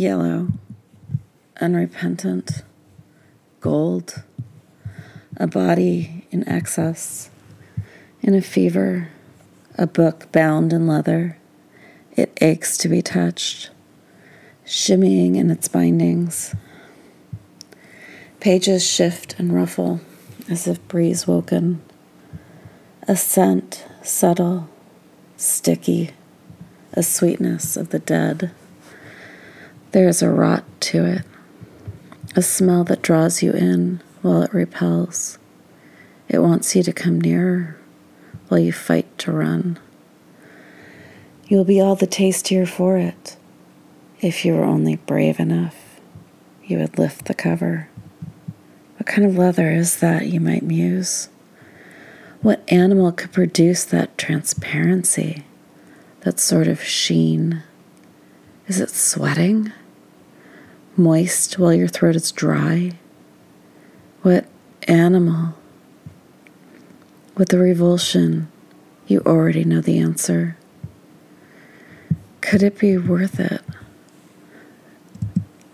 yellow, unrepentant, gold, a body in excess, in a fever, a book bound in leather. It aches to be touched, shimmying in its bindings. Pages shift and ruffle as if breeze woken. A scent, subtle, sticky, a sweetness of the dead. There is a rot to it, a smell that draws you in while it repels. It wants you to come nearer while you fight to run. You'll be all the tastier for it. If you were only brave enough, you would lift the cover. What kind of leather is that, you might muse? What animal could produce that transparency, that sort of sheen? Is it sweating? Moist while your throat is dry? What animal? With the revulsion, you already know the answer. Could it be worth it?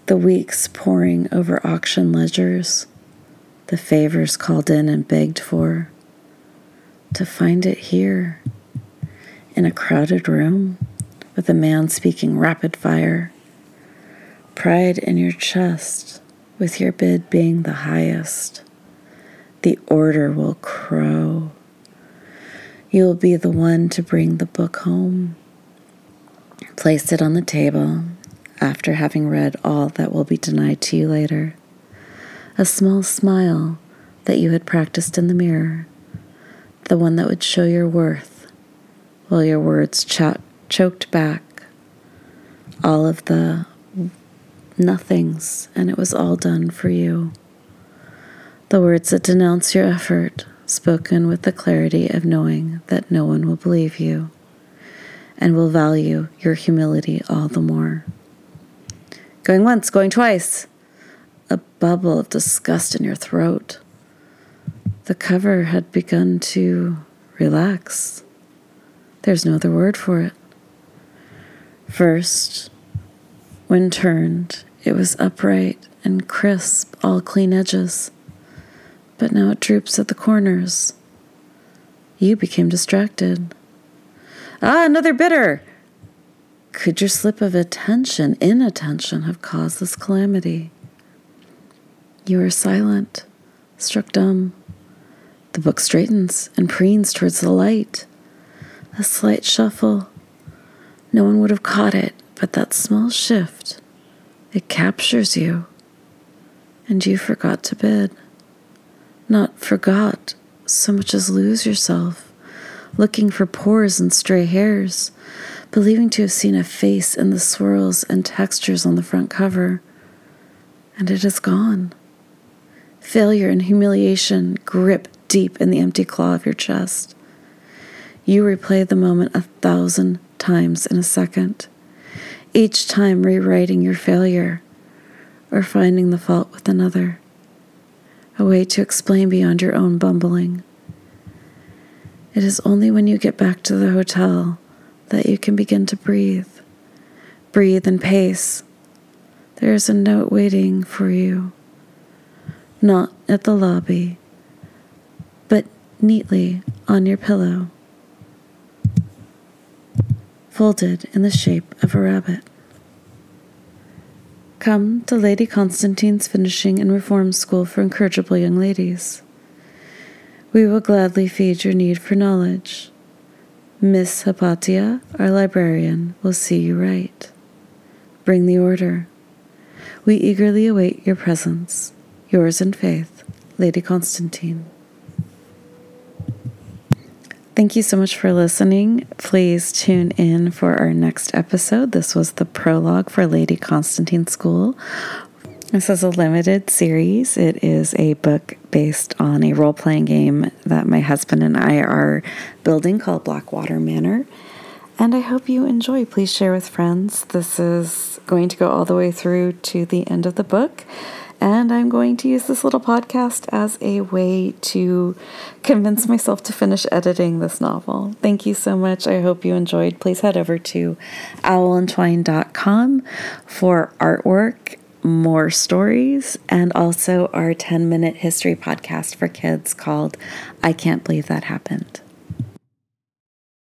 The weeks poring over auction ledgers the favors called in and begged for, to find it here in a crowded room with a man speaking rapid fire, pride in your chest with your bid being the highest. The order will crow. You will be the one to bring the book home. Place it on the table after having read all that will be denied to you later a small smile that you had practiced in the mirror, the one that would show your worth while your words ch- choked back all of the nothings, and it was all done for you. The words that denounce your effort, spoken with the clarity of knowing that no one will believe you and will value your humility all the more. Going once, going twice a bubble of disgust in your throat. The cover had begun to relax. There's no other word for it. First, when turned, it was upright and crisp, all clean edges. But now it droops at the corners. You became distracted. Ah, another bidder! Could your slip of attention, inattention, have caused this calamity? You are silent, struck dumb. The book straightens and preens towards the light. A slight shuffle. No one would have caught it, but that small shift, it captures you. And you forgot to bid. Not forgot so much as lose yourself, looking for pores and stray hairs, believing to have seen a face in the swirls and textures on the front cover. And it is gone. Failure and humiliation grip deep in the empty claw of your chest. You replay the moment a thousand times in a second, each time rewriting your failure or finding the fault with another, a way to explain beyond your own bumbling. It is only when you get back to the hotel that you can begin to breathe. Breathe and pace. There is a note waiting for you not at the lobby, but neatly on your pillow, folded in the shape of a rabbit. Come to Lady Constantine's Finishing and Reform School for Incorrigible Young Ladies. We will gladly feed your need for knowledge. Miss Hypatia, our librarian, will see you right. Bring the order. We eagerly await your presence. Yours in faith, Lady Constantine. Thank you so much for listening. Please tune in for our next episode. This was the prologue for Lady Constantine School. This is a limited series. It is a book based on a role playing game that my husband and I are building called Blackwater Manor. And I hope you enjoy. Please share with friends. This is going to go all the way through to the end of the book And I'm going to use this little podcast as a way to convince myself to finish editing this novel. Thank you so much. I hope you enjoyed. Please head over to owlandtwine.com for artwork, more stories, and also our 10 minute history podcast for kids called I Can't Believe That Happened.